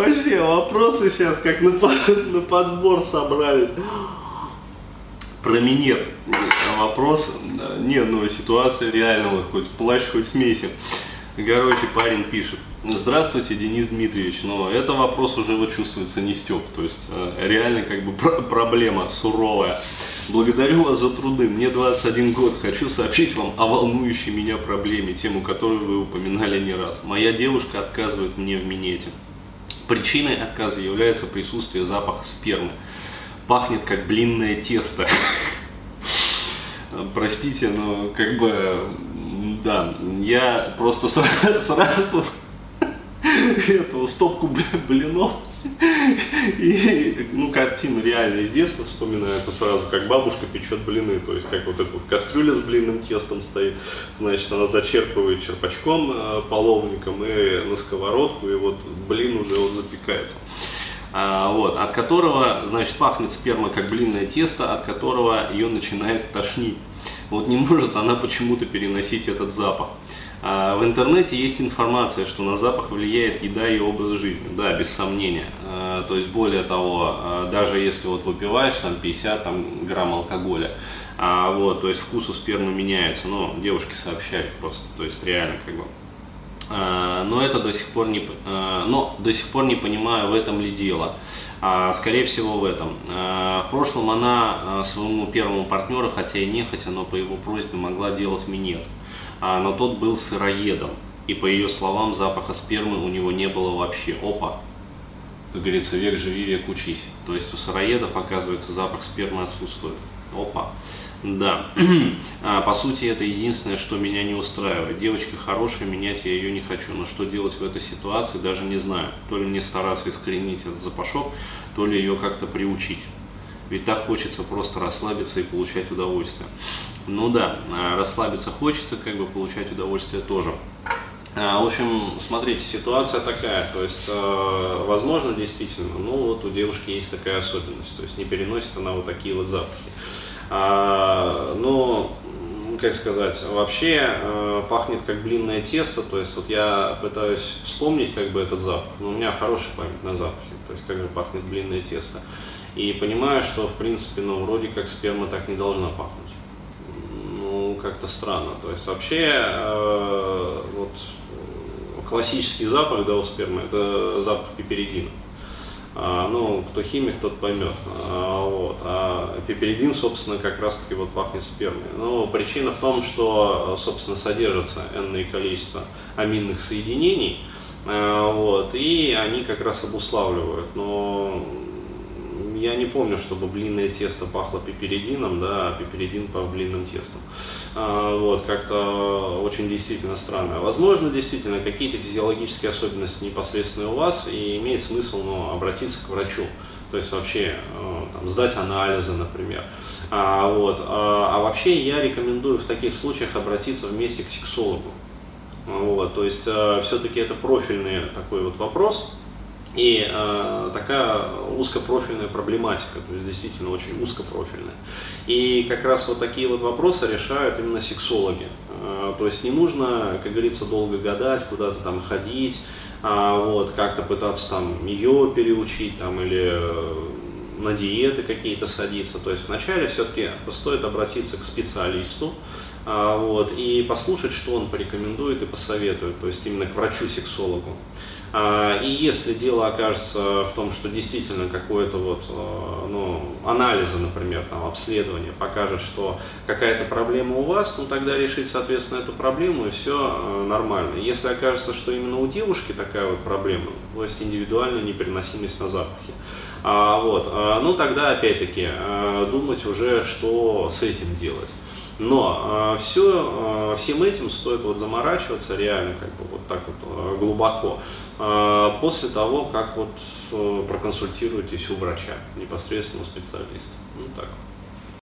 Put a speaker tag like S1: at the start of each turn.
S1: Вообще, вопросы сейчас как на, на подбор собрались. Про минет вопрос. Не, ну ситуация реально, вот хоть плащ, хоть смеси. Короче, парень пишет. Здравствуйте, Денис Дмитриевич. Но это вопрос уже вот чувствуется не степ. То есть э, реально как бы проблема суровая. Благодарю вас за труды. Мне 21 год. Хочу сообщить вам о волнующей меня проблеме, тему которую вы упоминали не раз. Моя девушка отказывает мне в минете. Причиной отказа является присутствие запаха спермы. Пахнет как блинное тесто. Простите, но как бы, да, я просто сразу, сразу эту стопку блинов и, ну, картина реально из детства вспоминается сразу, как бабушка печет блины, то есть как вот эта вот кастрюля с блинным тестом стоит, значит, она зачерпывает черпачком, э, половником и на сковородку, и вот блин уже вот запекается. А, вот, от которого, значит, пахнет сперма как блинное тесто, от которого ее начинает тошнить. Вот не может она почему-то переносить этот запах. А, в интернете есть информация, что на запах влияет еда и образ жизни, да, без сомнения. А, то есть более того, а, даже если вот выпиваешь там 50 там, грамм алкоголя, вот, то есть вкус у спермы меняется, но девушки сообщают просто, то есть реально как бы. Но это до сих пор не, но до сих пор не понимаю, в этом ли дело. Скорее всего в этом. В прошлом она своему первому партнеру, хотя и не хотя, но по его просьбе могла делать минет. А, но тот был сыроедом. И по ее словам, запаха спермы у него не было вообще. Опа! Как говорится, век живи, век учись. То есть у сыроедов, оказывается, запах спермы отсутствует. Опа! Да, а, по сути это единственное, что меня не устраивает. Девочка хорошая, менять я ее не хочу, но что делать в этой ситуации, даже не знаю. То ли мне стараться искоренить этот запашок, то ли ее как-то приучить. Ведь так хочется просто расслабиться и получать удовольствие. Ну да, а, расслабиться хочется, как бы получать удовольствие тоже. А, в общем, смотрите, ситуация такая, то есть, возможно, действительно, ну вот у девушки есть такая особенность, то есть не переносит она вот такие вот запахи. Но, как сказать, вообще пахнет как блинное тесто, то есть вот я пытаюсь вспомнить как бы этот запах, но у меня хорошая память на запахи, то есть как же пахнет блинное тесто. И понимаю, что в принципе, ну вроде как сперма так не должна пахнуть как-то странно. То есть вообще э, вот классический запах да, у спермы это запах пеперидина. А, ну, кто химик, тот поймет. А, вот. а пеперидин, собственно, как раз таки вот пахнет спермой. Но причина в том, что, собственно, содержится энное количество аминных соединений, а, вот, и они как раз обуславливают. Но я не помню, чтобы блинное тесто пахло пеперидином, да, а пеперидин пах блинным тестом. А, вот, как-то очень действительно странно. Возможно, действительно, какие-то физиологические особенности непосредственно у вас, и имеет смысл ну, обратиться к врачу. То есть вообще э, там, сдать анализы, например. А, вот, а, а вообще я рекомендую в таких случаях обратиться вместе к сексологу. Вот, то есть э, все-таки это профильный такой вот вопрос, и э, такая узкопрофильная проблематика, то есть действительно очень узкопрофильная. И как раз вот такие вот вопросы решают именно сексологи. Э, то есть не нужно, как говорится, долго гадать, куда-то там ходить, а вот как-то пытаться там ее переучить там или э, на диеты какие-то садиться. То есть вначале все-таки стоит обратиться к специалисту, а, вот, и послушать, что он порекомендует и посоветует, то есть именно к врачу-сексологу. А, и если дело окажется в том, что действительно какое-то вот, э, ну, анализа, например, там, обследование покажет, что какая-то проблема у вас, ну тогда решить, соответственно, эту проблему и все э, нормально. Если окажется, что именно у девушки такая вот проблема, то есть индивидуальная непереносимость на запахи, а, вот, а, ну тогда опять-таки э, думать уже, что с этим делать. Но э, все, э, всем этим стоит вот заморачиваться реально как бы вот так вот э, глубоко э, после того, как вот э, проконсультируетесь у врача, непосредственно у специалиста. Ну так.